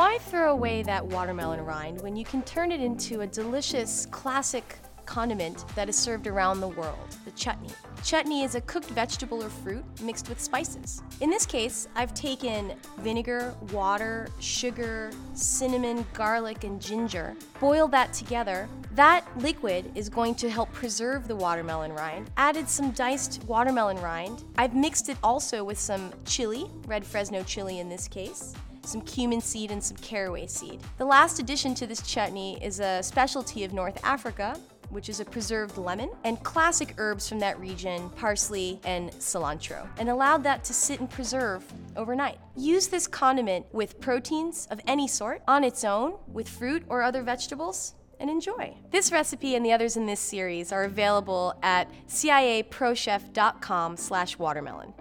Why throw away that watermelon rind when you can turn it into a delicious classic condiment that is served around the world, the chutney. Chutney is a cooked vegetable or fruit mixed with spices. In this case, I've taken vinegar, water, sugar, cinnamon, garlic, and ginger, boiled that together. That liquid is going to help preserve the watermelon rind. Added some diced watermelon rind. I've mixed it also with some chili, red Fresno chili in this case some cumin seed, and some caraway seed. The last addition to this chutney is a specialty of North Africa, which is a preserved lemon, and classic herbs from that region, parsley and cilantro, and allowed that to sit and preserve overnight. Use this condiment with proteins of any sort, on its own, with fruit or other vegetables, and enjoy. This recipe and the others in this series are available at ciaprochef.com slash watermelon.